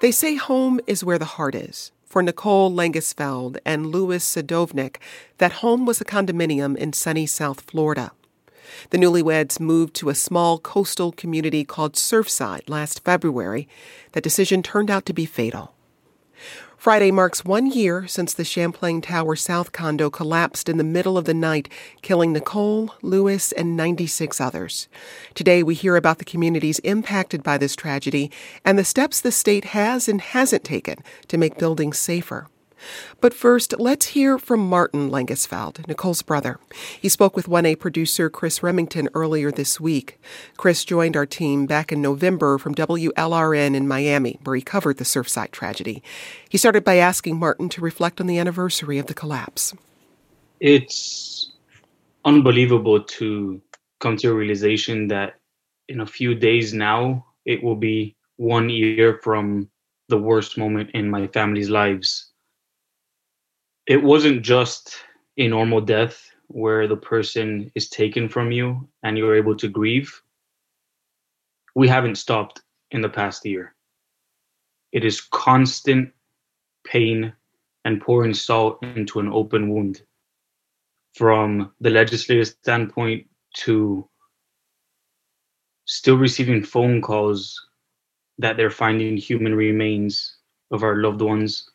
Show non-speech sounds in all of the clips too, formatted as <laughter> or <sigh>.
They say home is where the heart is. For Nicole Langesfeld and Louis Sadovnik, that home was a condominium in sunny South Florida. The newlyweds moved to a small coastal community called Surfside last February. That decision turned out to be fatal. Friday marks one year since the Champlain Tower South condo collapsed in the middle of the night, killing Nicole, Lewis, and 96 others. Today, we hear about the communities impacted by this tragedy and the steps the state has and hasn't taken to make buildings safer. But first, let's hear from Martin Langesfeld, Nicole's brother. He spoke with 1A producer Chris Remington earlier this week. Chris joined our team back in November from WLRN in Miami, where he covered the Surfside tragedy. He started by asking Martin to reflect on the anniversary of the collapse. It's unbelievable to come to a realization that in a few days now, it will be one year from the worst moment in my family's lives it wasn't just a normal death where the person is taken from you and you're able to grieve. We haven't stopped in the past year. It is constant pain and pouring salt into an open wound. From the legislative standpoint to still receiving phone calls that they're finding human remains of our loved ones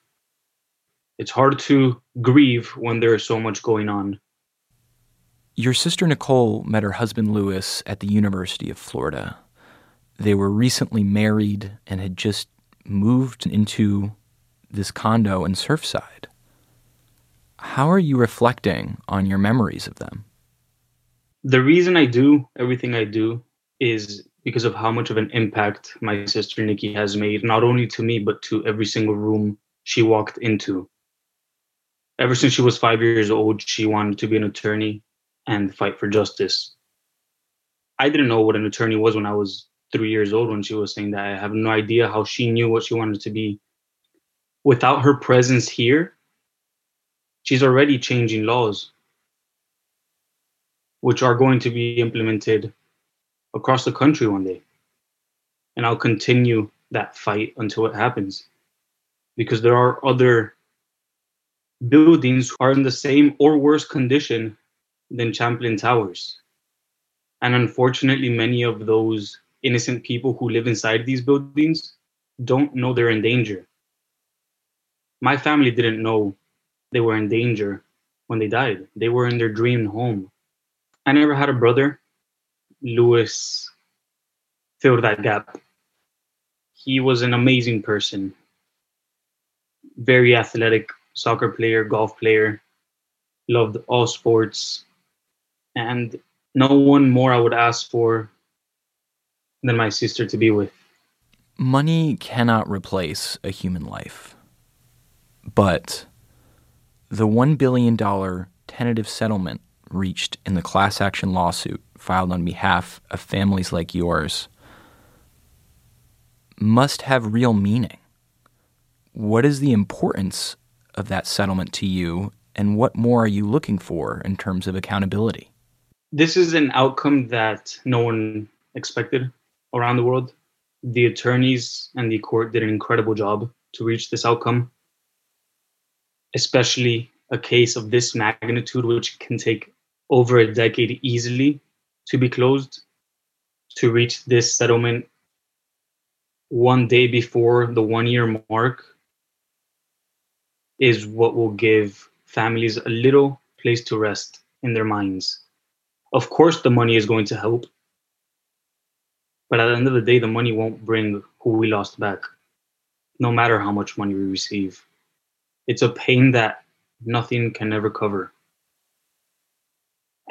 it's hard to grieve when there's so much going on. Your sister Nicole met her husband Lewis at the University of Florida. They were recently married and had just moved into this condo in Surfside. How are you reflecting on your memories of them? The reason I do everything I do is because of how much of an impact my sister Nikki has made, not only to me, but to every single room she walked into ever since she was five years old, she wanted to be an attorney and fight for justice. I didn't know what an attorney was when I was three years old when she was saying that. I have no idea how she knew what she wanted to be. Without her presence here, she's already changing laws, which are going to be implemented across the country one day. And I'll continue that fight until it happens. Because there are other buildings are in the same or worse condition than Champlain Towers. And unfortunately, many of those innocent people who live inside these buildings don't know they're in danger. My family didn't know they were in danger when they died. They were in their dream home. I never had a brother. Louis filled that gap. He was an amazing person, very athletic, soccer player, golf player, loved all sports, and no one more I would ask for than my sister to be with. Money cannot replace a human life, but the $1 billion tentative settlement reached in the class action lawsuit filed on behalf of families like yours must have real meaning. What is the importance of that settlement to you, and what more are you looking for in terms of accountability? This is an outcome that no one expected around the world. The attorneys and the court did an incredible job to reach this outcome, especially a case of this magnitude, which can take over a decade easily to be closed. To reach this settlement one day before the one year mark is what will give families a little place to rest in their minds. Of course, the money is going to help, but at the end of the day, the money won't bring who we lost back, no matter how much money we receive. It's a pain that nothing can ever cover.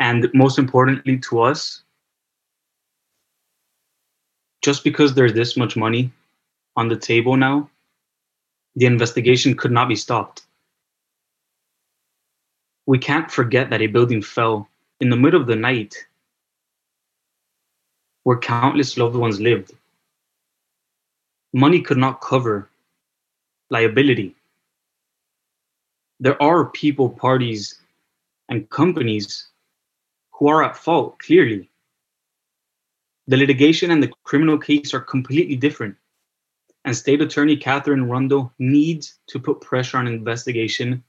And most importantly to us, just because there's this much money on the table now the investigation could not be stopped. We can't forget that a building fell in the middle of the night where countless loved ones lived. Money could not cover liability. There are people, parties, and companies who are at fault, clearly. The litigation and the criminal case are completely different. And State Attorney Katherine Rundle needs to put pressure on investigation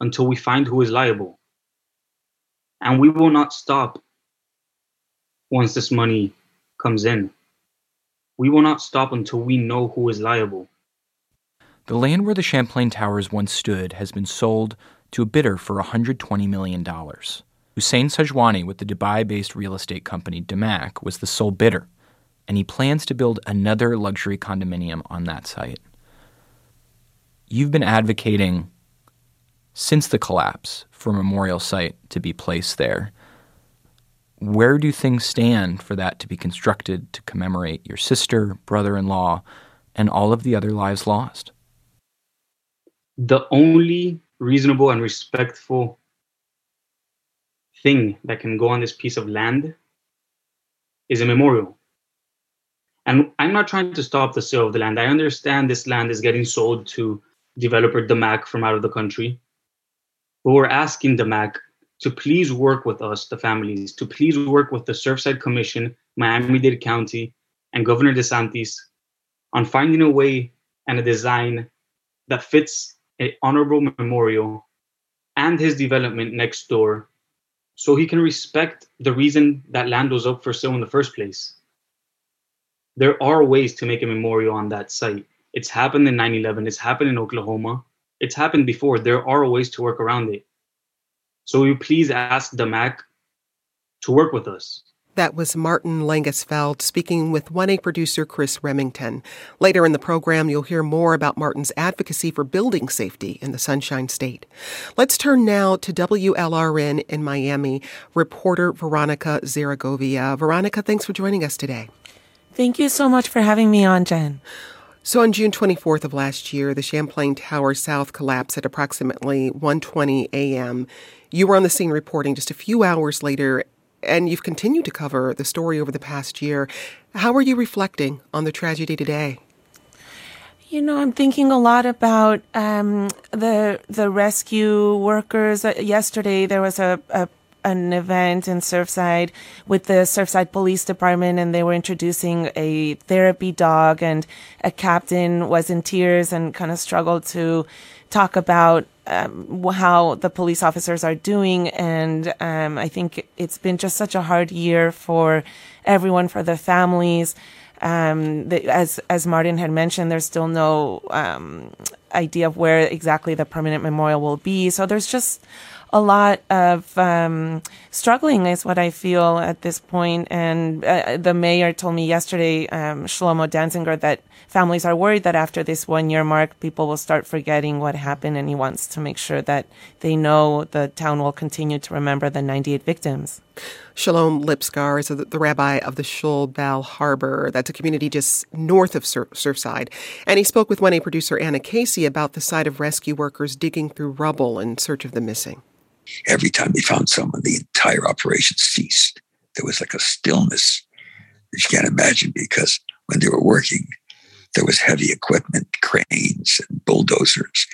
until we find who is liable. And we will not stop once this money comes in. We will not stop until we know who is liable. The land where the Champlain Towers once stood has been sold to a bidder for $120 million. Hussein Sajwani with the Dubai based real estate company Damac was the sole bidder, and he plans to build another luxury condominium on that site. You've been advocating since the collapse for a memorial site to be placed there. Where do things stand for that to be constructed to commemorate your sister, brother in law, and all of the other lives lost? The only reasonable and respectful thing that can go on this piece of land is a memorial. And I'm not trying to stop the sale of the land. I understand this land is getting sold to developer Damac from out of the country. But we're asking Damac to please work with us, the families, to please work with the Surfside Commission, Miami Dade County, and Governor DeSantis on finding a way and a design that fits an honorable memorial and his development next door so he can respect the reason that land was up for sale in the first place. There are ways to make a memorial on that site. It's happened in 9 11, it's happened in Oklahoma, it's happened before. There are ways to work around it. So will you please ask Damac to work with us? That was Martin Langesfeld speaking with 1A producer Chris Remington. Later in the program, you'll hear more about Martin's advocacy for building safety in the Sunshine State. Let's turn now to WLRN in Miami, reporter Veronica Zaragovia. Veronica, thanks for joining us today. Thank you so much for having me on, Jen. So on June 24th of last year, the Champlain Tower South collapsed at approximately 1:20 a.m. You were on the scene reporting just a few hours later and you've continued to cover the story over the past year. How are you reflecting on the tragedy today? You know, I'm thinking a lot about um, the the rescue workers. Uh, yesterday, there was a, a an event in Surfside with the Surfside Police Department, and they were introducing a therapy dog, and a captain was in tears and kind of struggled to talk about um, how the police officers are doing. And um, I think it's been just such a hard year for everyone, for the families. Um, the, as as Martin had mentioned, there's still no um, idea of where exactly the permanent memorial will be. So there's just a lot of um, struggling, is what I feel at this point. And uh, the mayor told me yesterday, um, Shlomo Danziger, that families are worried that after this one year mark, people will start forgetting what happened, and he wants to make sure that they know the town will continue to remember the 98 victims. Sholom Lipskar is the rabbi of the Shul Bal Harbour. That's a community just north of Sur- Surfside. And he spoke with 1A producer Anna Casey about the sight of rescue workers digging through rubble in search of the missing. Every time they found someone, the entire operation ceased. There was like a stillness that you can't imagine because when they were working, there was heavy equipment, cranes and bulldozers,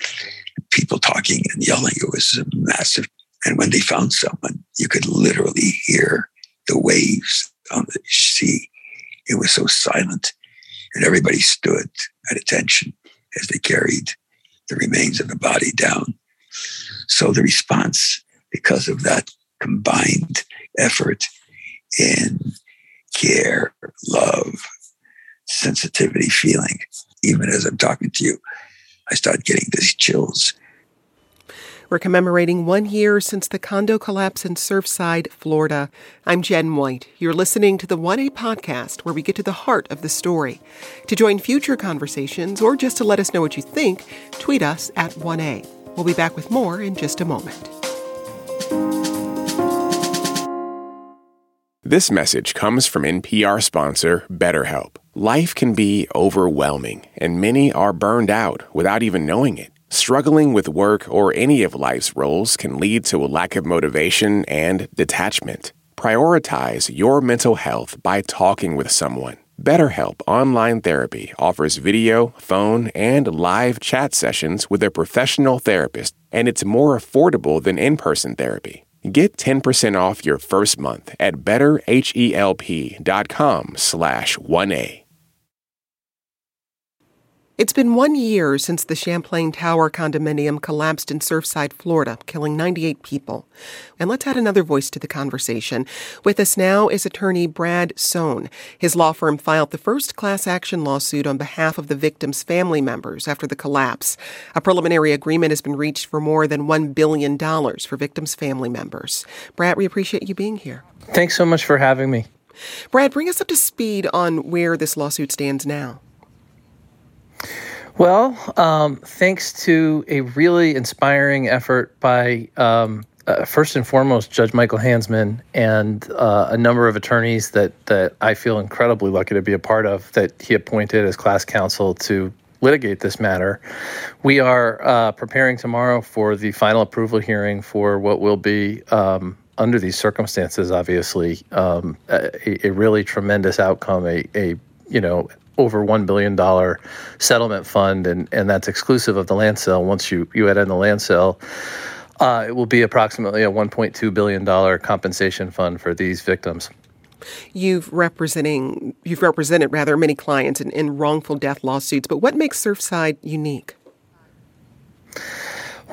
people talking and yelling. It was massive. And when they found someone, you could literally hear the waves on the sea. It was so silent. And everybody stood at attention as they carried the remains of the body down. So the response, because of that combined effort in care, love, sensitivity feeling. Even as I'm talking to you, I start getting these chills. We're commemorating one year since the condo collapse in Surfside, Florida. I'm Jen White. You're listening to the 1A podcast where we get to the heart of the story. To join future conversations or just to let us know what you think, tweet us at 1A. We'll be back with more in just a moment. This message comes from NPR sponsor BetterHelp. Life can be overwhelming, and many are burned out without even knowing it. Struggling with work or any of life's roles can lead to a lack of motivation and detachment. Prioritize your mental health by talking with someone. BetterHelp Online Therapy offers video, phone, and live chat sessions with a professional therapist, and it's more affordable than in person therapy. Get 10% off your first month at betterhelp.com slash 1A. It's been one year since the Champlain Tower condominium collapsed in Surfside, Florida, killing 98 people. And let's add another voice to the conversation. With us now is attorney Brad Sohn. His law firm filed the first class action lawsuit on behalf of the victims' family members after the collapse. A preliminary agreement has been reached for more than $1 billion for victims' family members. Brad, we appreciate you being here. Thanks so much for having me. Brad, bring us up to speed on where this lawsuit stands now. Well, um, thanks to a really inspiring effort by um, uh, first and foremost Judge Michael Hanzman and uh, a number of attorneys that that I feel incredibly lucky to be a part of that he appointed as class counsel to litigate this matter. We are uh, preparing tomorrow for the final approval hearing for what will be. Um, under these circumstances, obviously, um, a, a, really tremendous outcome, a, a you know over $1 billion settlement fund, and, and that's exclusive of the land sale. Once you, you add in the land sale, uh, it will be approximately a $1.2 billion compensation fund for these victims. You've representing you've represented rather many clients in, in wrongful death lawsuits, but what makes Surfside unique?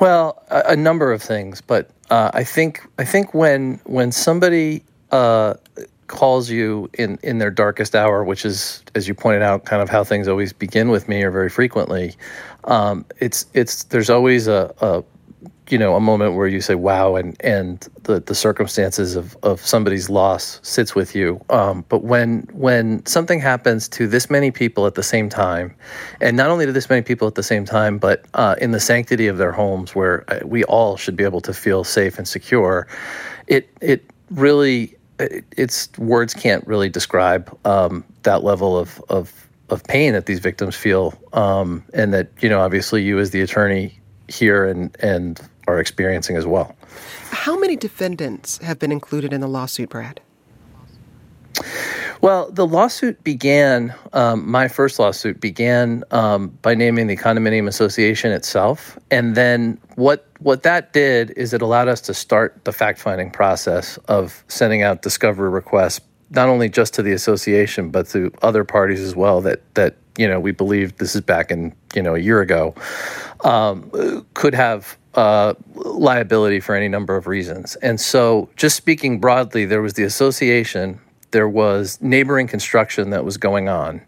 Well, a, a number of things, but uh, I think I think when when somebody uh, calls you in in their darkest hour, which is, as you pointed out, kind of how things always begin with me, or very frequently. Um, it's it's there's always a, a you know a moment where you say wow and and the the circumstances of of somebody's loss sits with you um, but when when something happens to this many people at the same time and not only to this many people at the same time but uh, in the sanctity of their homes where uh, we all should be able to feel safe and secure it it really it's words can't really describe um, that level of, of of pain that these victims feel, um, and that you know, obviously, you as the attorney here and and are experiencing as well. How many defendants have been included in the lawsuit, Brad? Well, the lawsuit began, um, my first lawsuit began um, by naming the condominium association itself. And then what, what that did is it allowed us to start the fact finding process of sending out discovery requests, not only just to the association, but to other parties as well that, that you know, we believe this is back in, you know, a year ago, um, could have uh, liability for any number of reasons. And so, just speaking broadly, there was the association there was neighboring construction that was going on,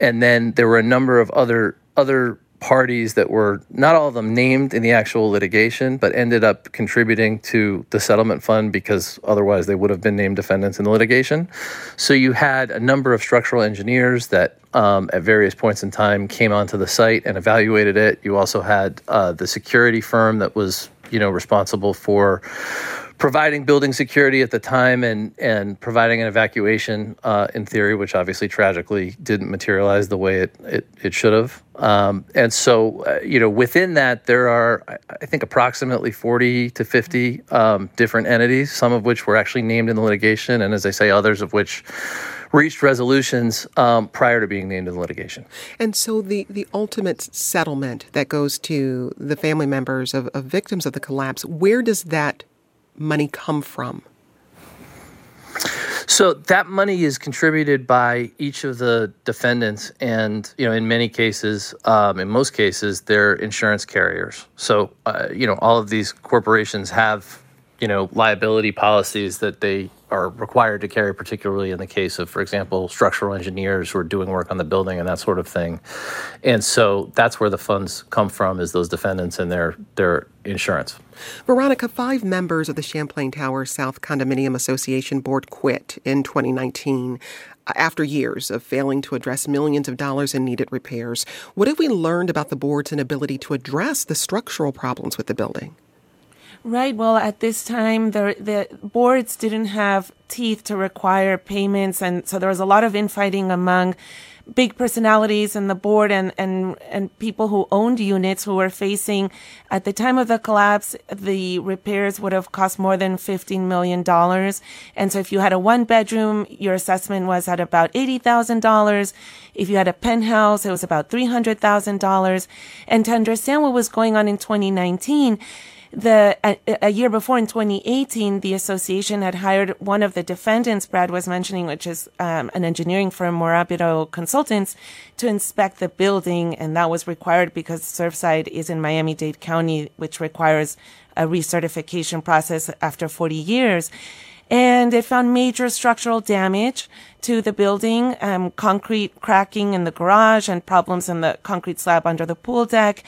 and then there were a number of other other parties that were not all of them named in the actual litigation, but ended up contributing to the settlement fund because otherwise they would have been named defendants in the litigation. So you had a number of structural engineers that um, at various points in time came onto the site and evaluated it. You also had uh, the security firm that was you know responsible for providing building security at the time and and providing an evacuation uh, in theory, which obviously tragically didn't materialize the way it it, it should have. Um, and so, uh, you know, within that, there are I think approximately forty to fifty um, different entities, some of which were actually named in the litigation, and as I say, others of which reached resolutions um, prior to being named in the litigation. And so the, the ultimate settlement that goes to the family members of, of victims of the collapse, where does that money come from? So that money is contributed by each of the defendants, and you know, in many cases, um, in most cases, they're insurance carriers. So uh, you know, all of these corporations have you know liability policies that they are required to carry, particularly in the case of, for example, structural engineers who are doing work on the building and that sort of thing. And so that's where the funds come from, is those defendants and their their insurance. Veronica, five members of the Champlain Tower South Condominium Association board quit in 2019 uh, after years of failing to address millions of dollars in needed repairs. What have we learned about the board's inability to address the structural problems with the building? Right. Well, at this time, the the boards didn't have teeth to require payments, and so there was a lot of infighting among big personalities in the board and, and, and people who owned units who were facing, at the time of the collapse, the repairs would have cost more than $15 million. And so if you had a one bedroom, your assessment was at about $80,000. If you had a penthouse, it was about $300,000. And to understand what was going on in 2019, the a, a, year before in 2018 the association had hired one of the defendants brad was mentioning which is um, an engineering firm morabito consultants to inspect the building and that was required because surfside is in miami-dade county which requires a recertification process after 40 years. And it found major structural damage to the building um, concrete cracking in the garage and problems in the concrete slab under the pool deck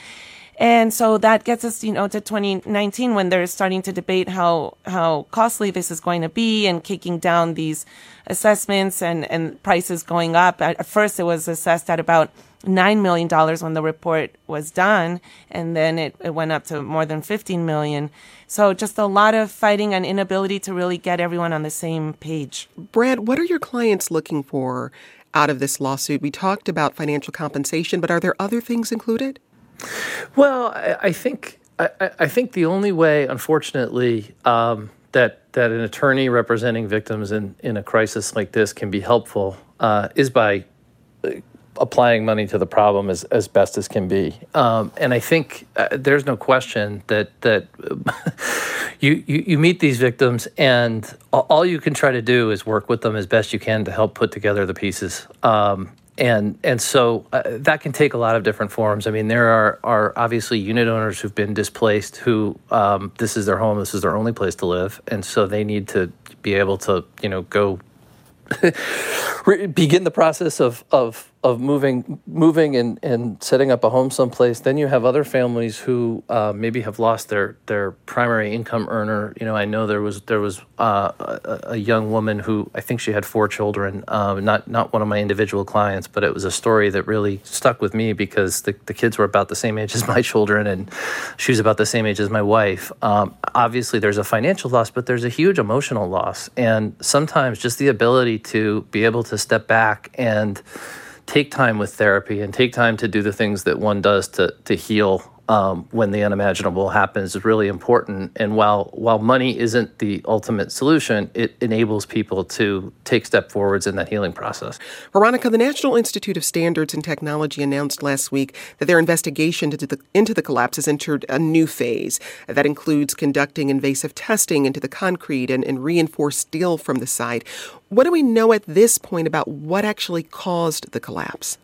and so that gets us, you know, to 2019 when they're starting to debate how, how costly this is going to be and kicking down these assessments and, and prices going up. At first it was assessed at about $9 million when the report was done. And then it, it went up to more than 15 million. So just a lot of fighting and inability to really get everyone on the same page. Brad, what are your clients looking for out of this lawsuit? We talked about financial compensation, but are there other things included? Well, I, I think I, I, think the only way, unfortunately, um, that that an attorney representing victims in, in a crisis like this can be helpful uh, is by uh, applying money to the problem as, as best as can be. Um, and I think uh, there's no question that that <laughs> you, you, you meet these victims and all you can try to do is work with them as best you can to help put together the pieces. Um, and and so uh, that can take a lot of different forms. I mean, there are are obviously unit owners who've been displaced, who um, this is their home, this is their only place to live, and so they need to be able to you know go <laughs> begin the process of of of moving moving and, and setting up a home someplace. Then you have other families who uh, maybe have lost their their primary income earner. You know, I know there was there was uh, a, a, young woman who I think she had four children. Um, not not one of my individual clients, but it was a story that really stuck with me because the, the kids were about the same age <laughs> as my children, and she was about the same age as my wife. Um, obviously, there's a financial loss, but there's a huge emotional loss, and sometimes just the ability to be able to step back and take time with therapy and take time to do the things that one does to to heal um, when the unimaginable happens is really important. And while while money isn't the ultimate solution, it enables people to take step forwards in that healing process. Veronica, the National Institute of Standards and Technology announced last week that their investigation into the, into the collapse has entered a new phase that includes conducting invasive testing into the concrete and, and reinforced steel from the site. What do we know at this point about what actually caused the collapse?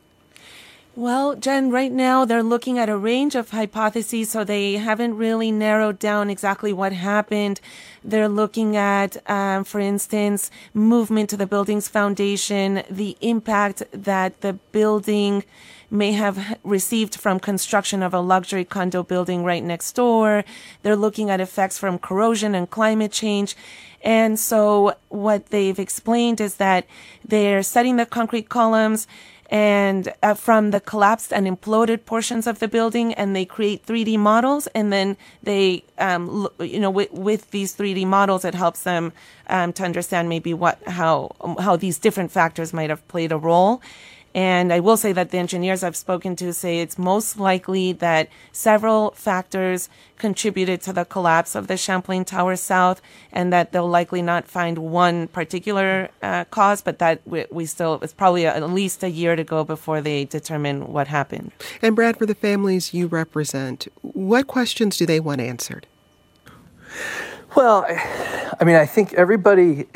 Well, Jen, right now they're looking at a range of hypotheses, so they haven't really narrowed down exactly what happened. They're looking at, um, for instance, movement to the building's foundation, the impact that the building may have received from construction of a luxury condo building right next door. They're looking at effects from corrosion and climate change. And so what they've explained is that they're setting the concrete columns and uh, from the collapsed and imploded portions of the building and they create 3d models and then they um, you know with, with these 3d models it helps them um, to understand maybe what how how these different factors might have played a role and I will say that the engineers I've spoken to say it's most likely that several factors contributed to the collapse of the Champlain Tower South, and that they'll likely not find one particular uh, cause, but that we, we still, it's probably a, at least a year to go before they determine what happened. And Brad, for the families you represent, what questions do they want answered? Well, I mean, I think everybody,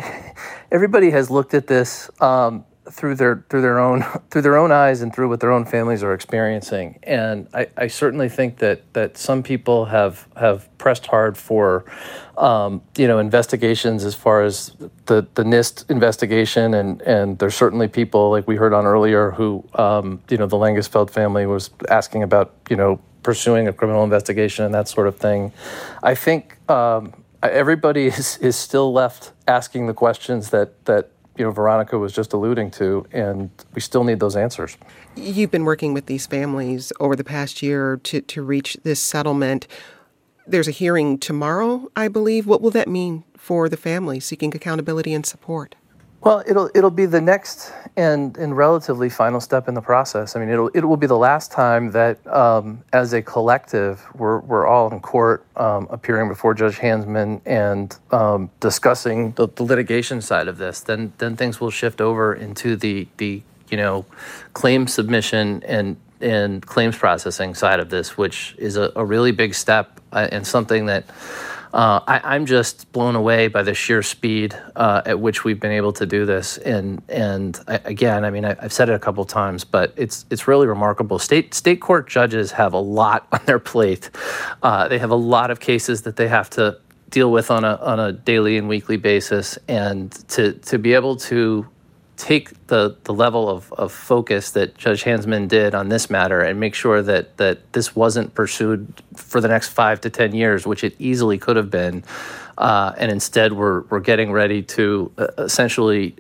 everybody has looked at this um, through their through their own <laughs> through their own eyes and through what their own families are experiencing. And I, I certainly think that that some people have have pressed hard for um, you know investigations as far as the the NIST investigation and and there's certainly people like we heard on earlier who um, you know the Langesfeld family was asking about you know pursuing a criminal investigation and that sort of thing. I think um, everybody is, is still left asking the questions that that you know Veronica was just alluding to, and we still need those answers. You've been working with these families over the past year to, to reach this settlement. There's a hearing tomorrow, I believe. What will that mean for the family seeking accountability and support? Well, it'll it'll be the next and and relatively final step in the process. I mean, it'll it will be the last time that, um, as a collective, we're we're all in court, um, appearing before Judge Hanzman and um, discussing the, the, litigation side of this. Then then things will shift over into the the you know claim submission and in claims processing side of this, which is a, a really big step uh, and something that uh, I, am just blown away by the sheer speed uh, at which we've been able to do this. And and I, again, I mean, I, have said it a couple times, but it's it's really remarkable. State state court judges have a lot on their plate. Uh, they have a lot of cases that they have to deal with on a on a daily and weekly basis, and to to be able to take the, the level of, of focus that Judge Hanzman did on this matter and make sure that, that this wasn't pursued for the next five to 10 years, which it easily could have been. Uh, and instead, we're, we're getting ready to uh, essentially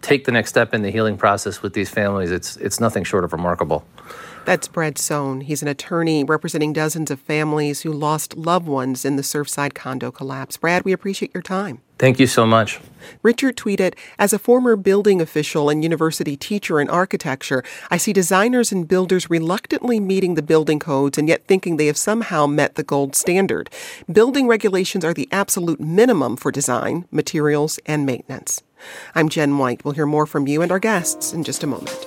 take the next step in the healing process with these families. It's, it's nothing short of remarkable. That's Brad Sohn. He's an attorney representing dozens of families who lost loved ones in the Surfside condo collapse. Brad, we appreciate your time. Thank you so much. Richard tweeted As a former building official and university teacher in architecture, I see designers and builders reluctantly meeting the building codes and yet thinking they have somehow met the gold standard. Building regulations are the absolute minimum for design, materials, and maintenance. I'm Jen White. We'll hear more from you and our guests in just a moment.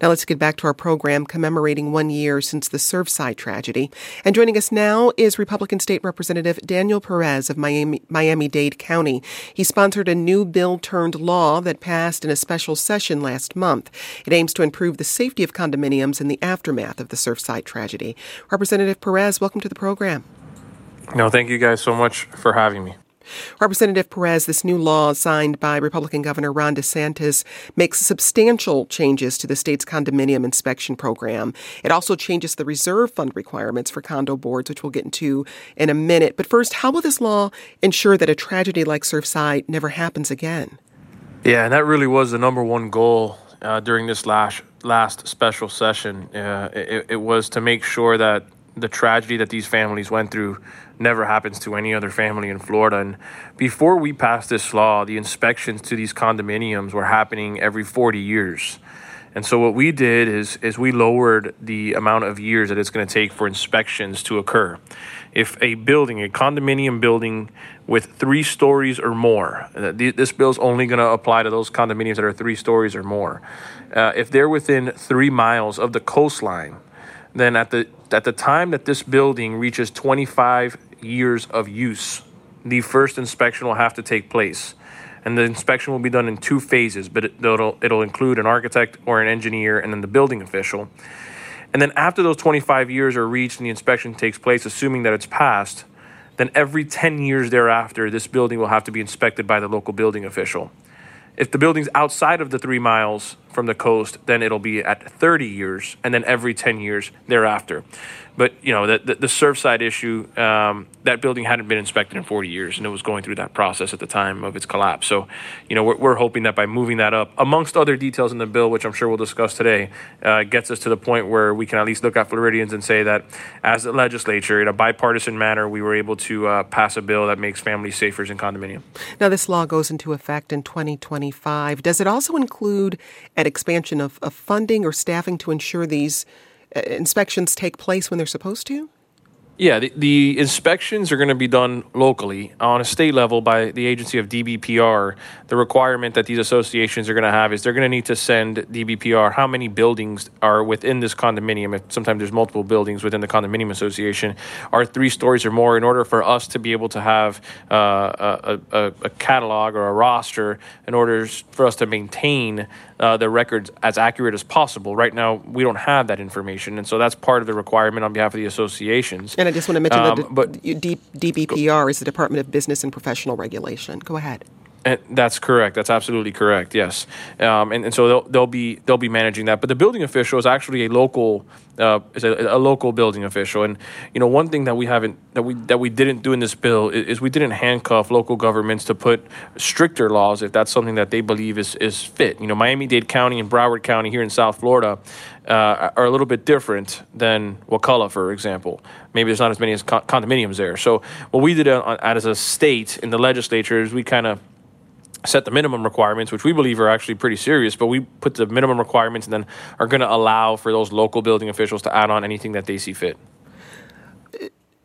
Now let's get back to our program commemorating one year since the Surfside tragedy. And joining us now is Republican State Representative Daniel Perez of Miami, Miami-Dade County. He sponsored a new bill turned law that passed in a special session last month. It aims to improve the safety of condominiums in the aftermath of the Surfside tragedy. Representative Perez, welcome to the program. No, thank you guys so much for having me. Representative Perez, this new law signed by Republican Governor Ron DeSantis makes substantial changes to the state's condominium inspection program. It also changes the reserve fund requirements for condo boards, which we'll get into in a minute. But first, how will this law ensure that a tragedy like Surfside never happens again? Yeah, and that really was the number one goal uh, during this last last special session. Uh, it, it was to make sure that the tragedy that these families went through never happens to any other family in Florida. And before we passed this law, the inspections to these condominiums were happening every 40 years. And so what we did is is we lowered the amount of years that it's going to take for inspections to occur. If a building, a condominium building with three stories or more, uh, this bill is only going to apply to those condominiums that are three stories or more. Uh, if they're within three miles of the coastline, then at the at the time that this building reaches 25 years of use, the first inspection will have to take place. And the inspection will be done in two phases, but it, will it'll include an architect or an engineer and then the building official. And then after those 25 years are reached and the inspection takes place, assuming that it's passed, then every 10 years thereafter, this building will have to be inspected by the local building official. If the building's outside of the three miles from the coast, then it'll be at 30 years, and then every 10 years thereafter. But you know, the the, the Surfside issue, um, that building hadn't been inspected in 40 years, and it was going through that process at the time of its collapse. So, you know, we're, we're hoping that by moving that up, amongst other details in the bill, which I'm sure we'll discuss today, uh, gets us to the point where we can at least look at Floridians and say that, as a legislature, in a bipartisan manner, we were able to uh, pass a bill that makes families safer in condominium. Now, this law goes into effect in 2025. Does it also include an expansion of, of funding or staffing to ensure these uh, inspections take place when they're supposed to? Yeah, the, the inspections are going to be done locally on a state level by the agency of DBPR. The requirement that these associations are going to have is they're going to need to send DBPR how many buildings are within this condominium. If sometimes there's multiple buildings within the condominium association, are three stories or more, in order for us to be able to have uh, a, a, a catalog or a roster, in order for us to maintain uh, the records as accurate as possible. Right now, we don't have that information, and so that's part of the requirement on behalf of the associations. And I just want to mention um, that but, D- DBPR is the Department of Business and Professional Regulation. Go ahead. And that's correct. That's absolutely correct. Yes, um, and, and so they'll, they'll be they'll be managing that. But the building official is actually a local uh, is a, a, local building official. And you know, one thing that we haven't that we that we didn't do in this bill is, is, we didn't handcuff local governments to put stricter laws if that's something that they believe is is fit. You know, Miami Dade County and Broward County here in South Florida uh, are a little bit different than Wakulla, for example. Maybe there's not as many as condominiums there. So what we did on, as a state in the legislature is we kind of set the minimum requirements, which we believe are actually pretty serious, but we put the minimum requirements and then are going to allow for those local building officials to add on anything that they see fit.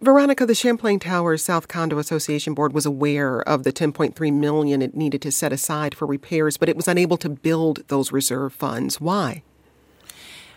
Veronica, the Champlain Towers South Condo Association Board was aware of the 10.3 million it needed to set aside for repairs, but it was unable to build those reserve funds. Why?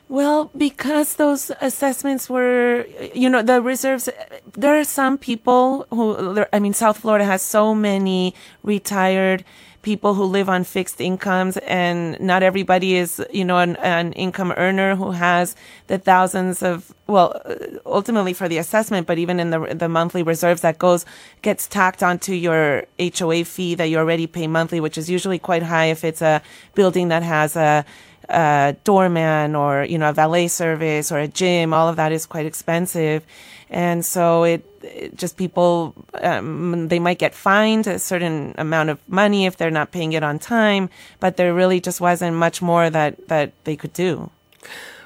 Well, because those assessments were, you know, the reserves, there are some people who, I mean, South Florida has so many retired people who live on fixed incomes and not everybody is, you know, an, an income earner who has the thousands of, well, uh, ultimately for the assessment, but even in the, the monthly reserves that goes, gets tacked onto your HOA fee that you already pay monthly, which is usually quite high if it's a building that has a, a doorman or you know a valet service or a gym all of that is quite expensive. And so it, it just people um, they might get fined a certain amount of money if they're not paying it on time but there really just wasn't much more that that they could do.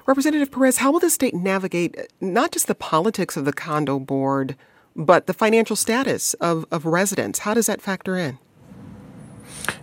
Representative perez how will the state navigate not just the politics of the condo board but the financial status of, of residents? How does that factor in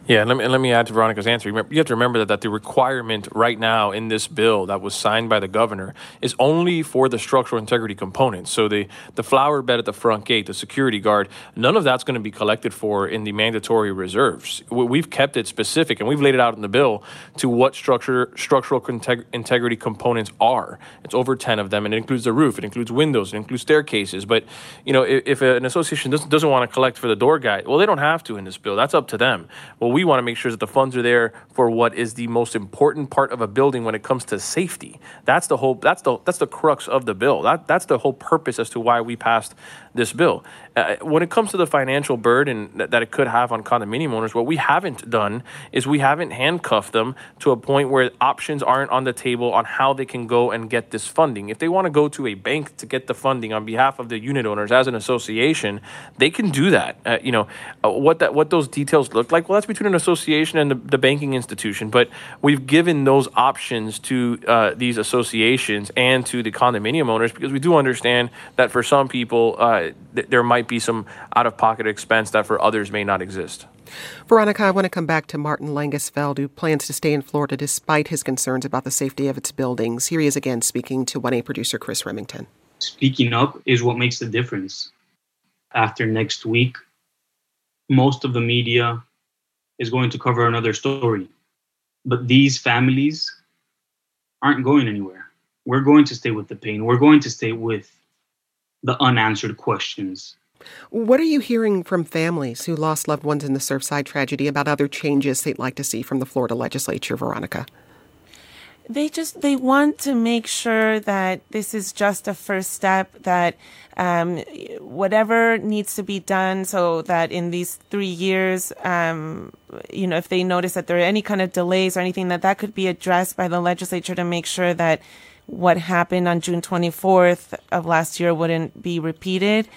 yeah, let me, let me add to Veronica's answer. You have to remember that, that the requirement right now in this bill that was signed by the governor is only for the structural integrity components. So the, the flower bed at the front gate, the security guard, none of that's going to be collected for in the mandatory reserves. We've kept it specific and we've laid it out in the bill to what structure structural integ- integrity components are. It's over 10 of them and it includes the roof, it includes windows, it includes staircases. But, you know, if, if an association doesn't, doesn't want to collect for the door guy, well, they don't have to in this bill. That's up to them. Well, we want to make sure that the funds are there for what is the most important part of a building when it comes to safety. That's the whole. That's the that's the crux of the bill. That that's the whole purpose as to why we passed this bill. Uh, when it comes to the financial burden that, that, it could have on condominium owners, what we haven't done is we haven't handcuffed them to a point where options aren't on the table on how they can go and get this funding. If they want to go to a bank to get the funding on behalf of the unit owners as an association, they can do that. Uh, you know uh, what that what those details look like. Well, that's between an association and the, the banking institution. But we've given those options to uh, these associations and to the condominium owners because we do understand that for some people uh, th- there might be some out of pocket expense that for others may not exist. Veronica, I want to come back to Martin Langesfeld, who plans to stay in Florida despite his concerns about the safety of its buildings. Here he is again speaking to 1A producer Chris Remington. Speaking up is what makes the difference. After next week, most of the media is going to cover another story. But these families aren't going anywhere. We're going to stay with the pain. We're going to stay with the unanswered questions. What are you hearing from families who lost loved ones in the Surfside tragedy about other changes they'd like to see from the Florida legislature, Veronica? They just they want to make sure that this is just a first step. That um, whatever needs to be done, so that in these three years, um, you know, if they notice that there are any kind of delays or anything, that that could be addressed by the legislature to make sure that what happened on June 24th of last year wouldn't be repeated.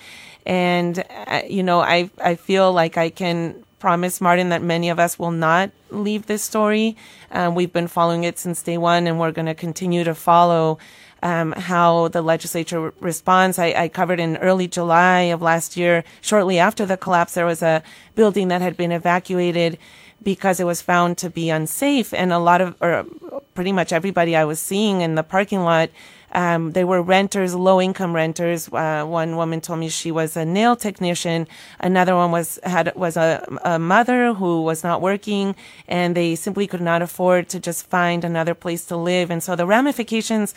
And, uh, you know, I, I feel like I can promise Martin that many of us will not leave this story. Um, we've been following it since day one and we're going to continue to follow um, how the legislature responds. I, I, covered in early July of last year, shortly after the collapse, there was a building that had been evacuated because it was found to be unsafe. And a lot of, or pretty much everybody I was seeing in the parking lot, um, they were renters, low income renters. Uh, one woman told me she was a nail technician. Another one was had was a, a mother who was not working, and they simply could not afford to just find another place to live. And so the ramifications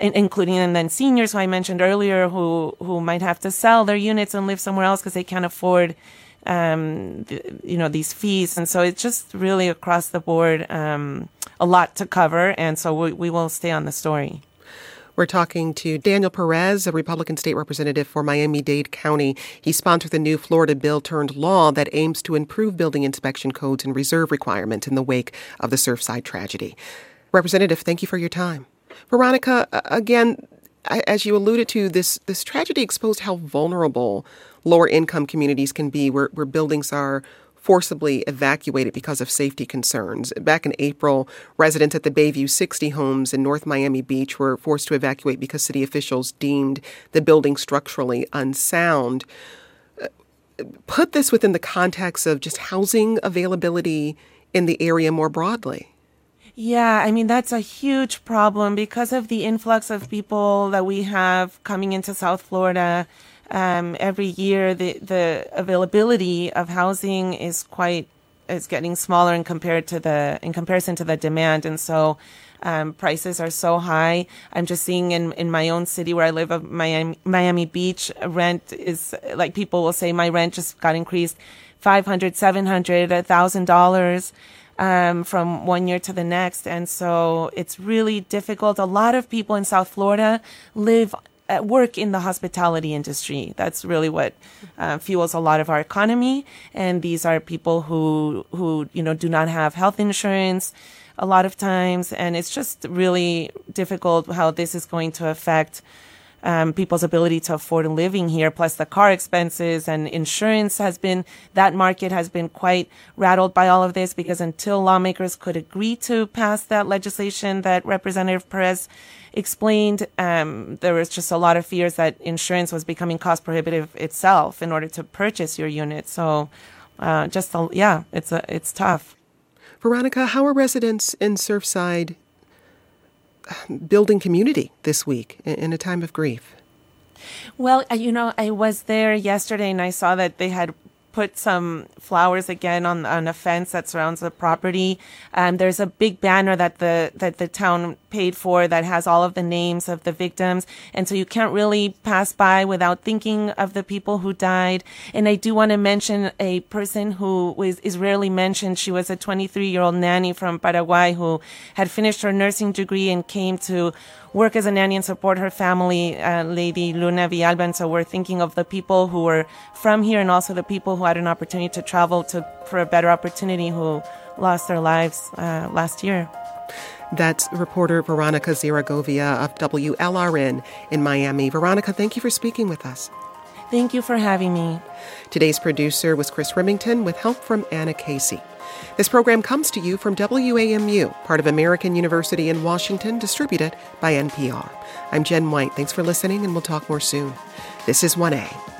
including and then seniors who I mentioned earlier who who might have to sell their units and live somewhere else because they can't afford um, you know these fees and so it's just really across the board um, a lot to cover and so we, we will stay on the story we're talking to Daniel Perez, a Republican state representative for Miami Dade County. He sponsored the new Florida bill turned law that aims to improve building inspection codes and reserve requirements in the wake of the Surfside tragedy. Representative, thank you for your time. Veronica, again, as you alluded to, this this tragedy exposed how vulnerable lower income communities can be, where, where buildings are forcibly evacuated because of safety concerns. Back in April, residents at the Bayview 60 homes in North Miami Beach were forced to evacuate because city officials deemed the building structurally unsound. Uh, put this within the context of just housing availability in the area more broadly. Yeah, I mean, that's a huge problem because of the influx of people that we have coming into South Florida um, every year the the availability of housing is quite is getting smaller in compared to the in comparison to the demand, and so um, prices are so high. I'm just seeing in, in my own city where I live, of Miami, Miami Beach, rent is like people will say my rent just got increased 500, 700, $1,000 um, from one year to the next. And so it's really difficult. A lot of people in South Florida live work in the hospitality industry. That's really what uh, fuels a lot of our economy. And these are people who, who, you know, do not have health insurance a lot of times. And it's just really difficult how this is going to affect um, people's ability to afford living here, plus the car expenses and insurance has been, that market has been quite rattled by all of this because until lawmakers could agree to pass that legislation that Representative Perez explained, um, there was just a lot of fears that insurance was becoming cost prohibitive itself in order to purchase your unit. So, uh, just, a, yeah, it's a, it's tough. Veronica, how are residents in Surfside building community this week in a time of grief? Well, uh, you know, I was there yesterday and I saw that they had put some flowers again on on a fence that surrounds the property. Um, there's a big banner that the that the town paid for that has all of the names of the victims, and so you can't really pass by without thinking of the people who died. And I do want to mention a person who was is rarely mentioned. She was a 23 year old nanny from Paraguay who had finished her nursing degree and came to work as a nanny and support her family, uh, Leidy Luna Villalba. And so we're thinking of the people who were from here and also the people who had an opportunity to travel to for a better opportunity who lost their lives uh, last year. That's reporter Veronica Zaragovia of WLRN in Miami. Veronica, thank you for speaking with us. Thank you for having me. Today's producer was Chris Remington with help from Anna Casey. This program comes to you from WAMU, part of American University in Washington, distributed by NPR. I'm Jen White. Thanks for listening, and we'll talk more soon. This is 1A.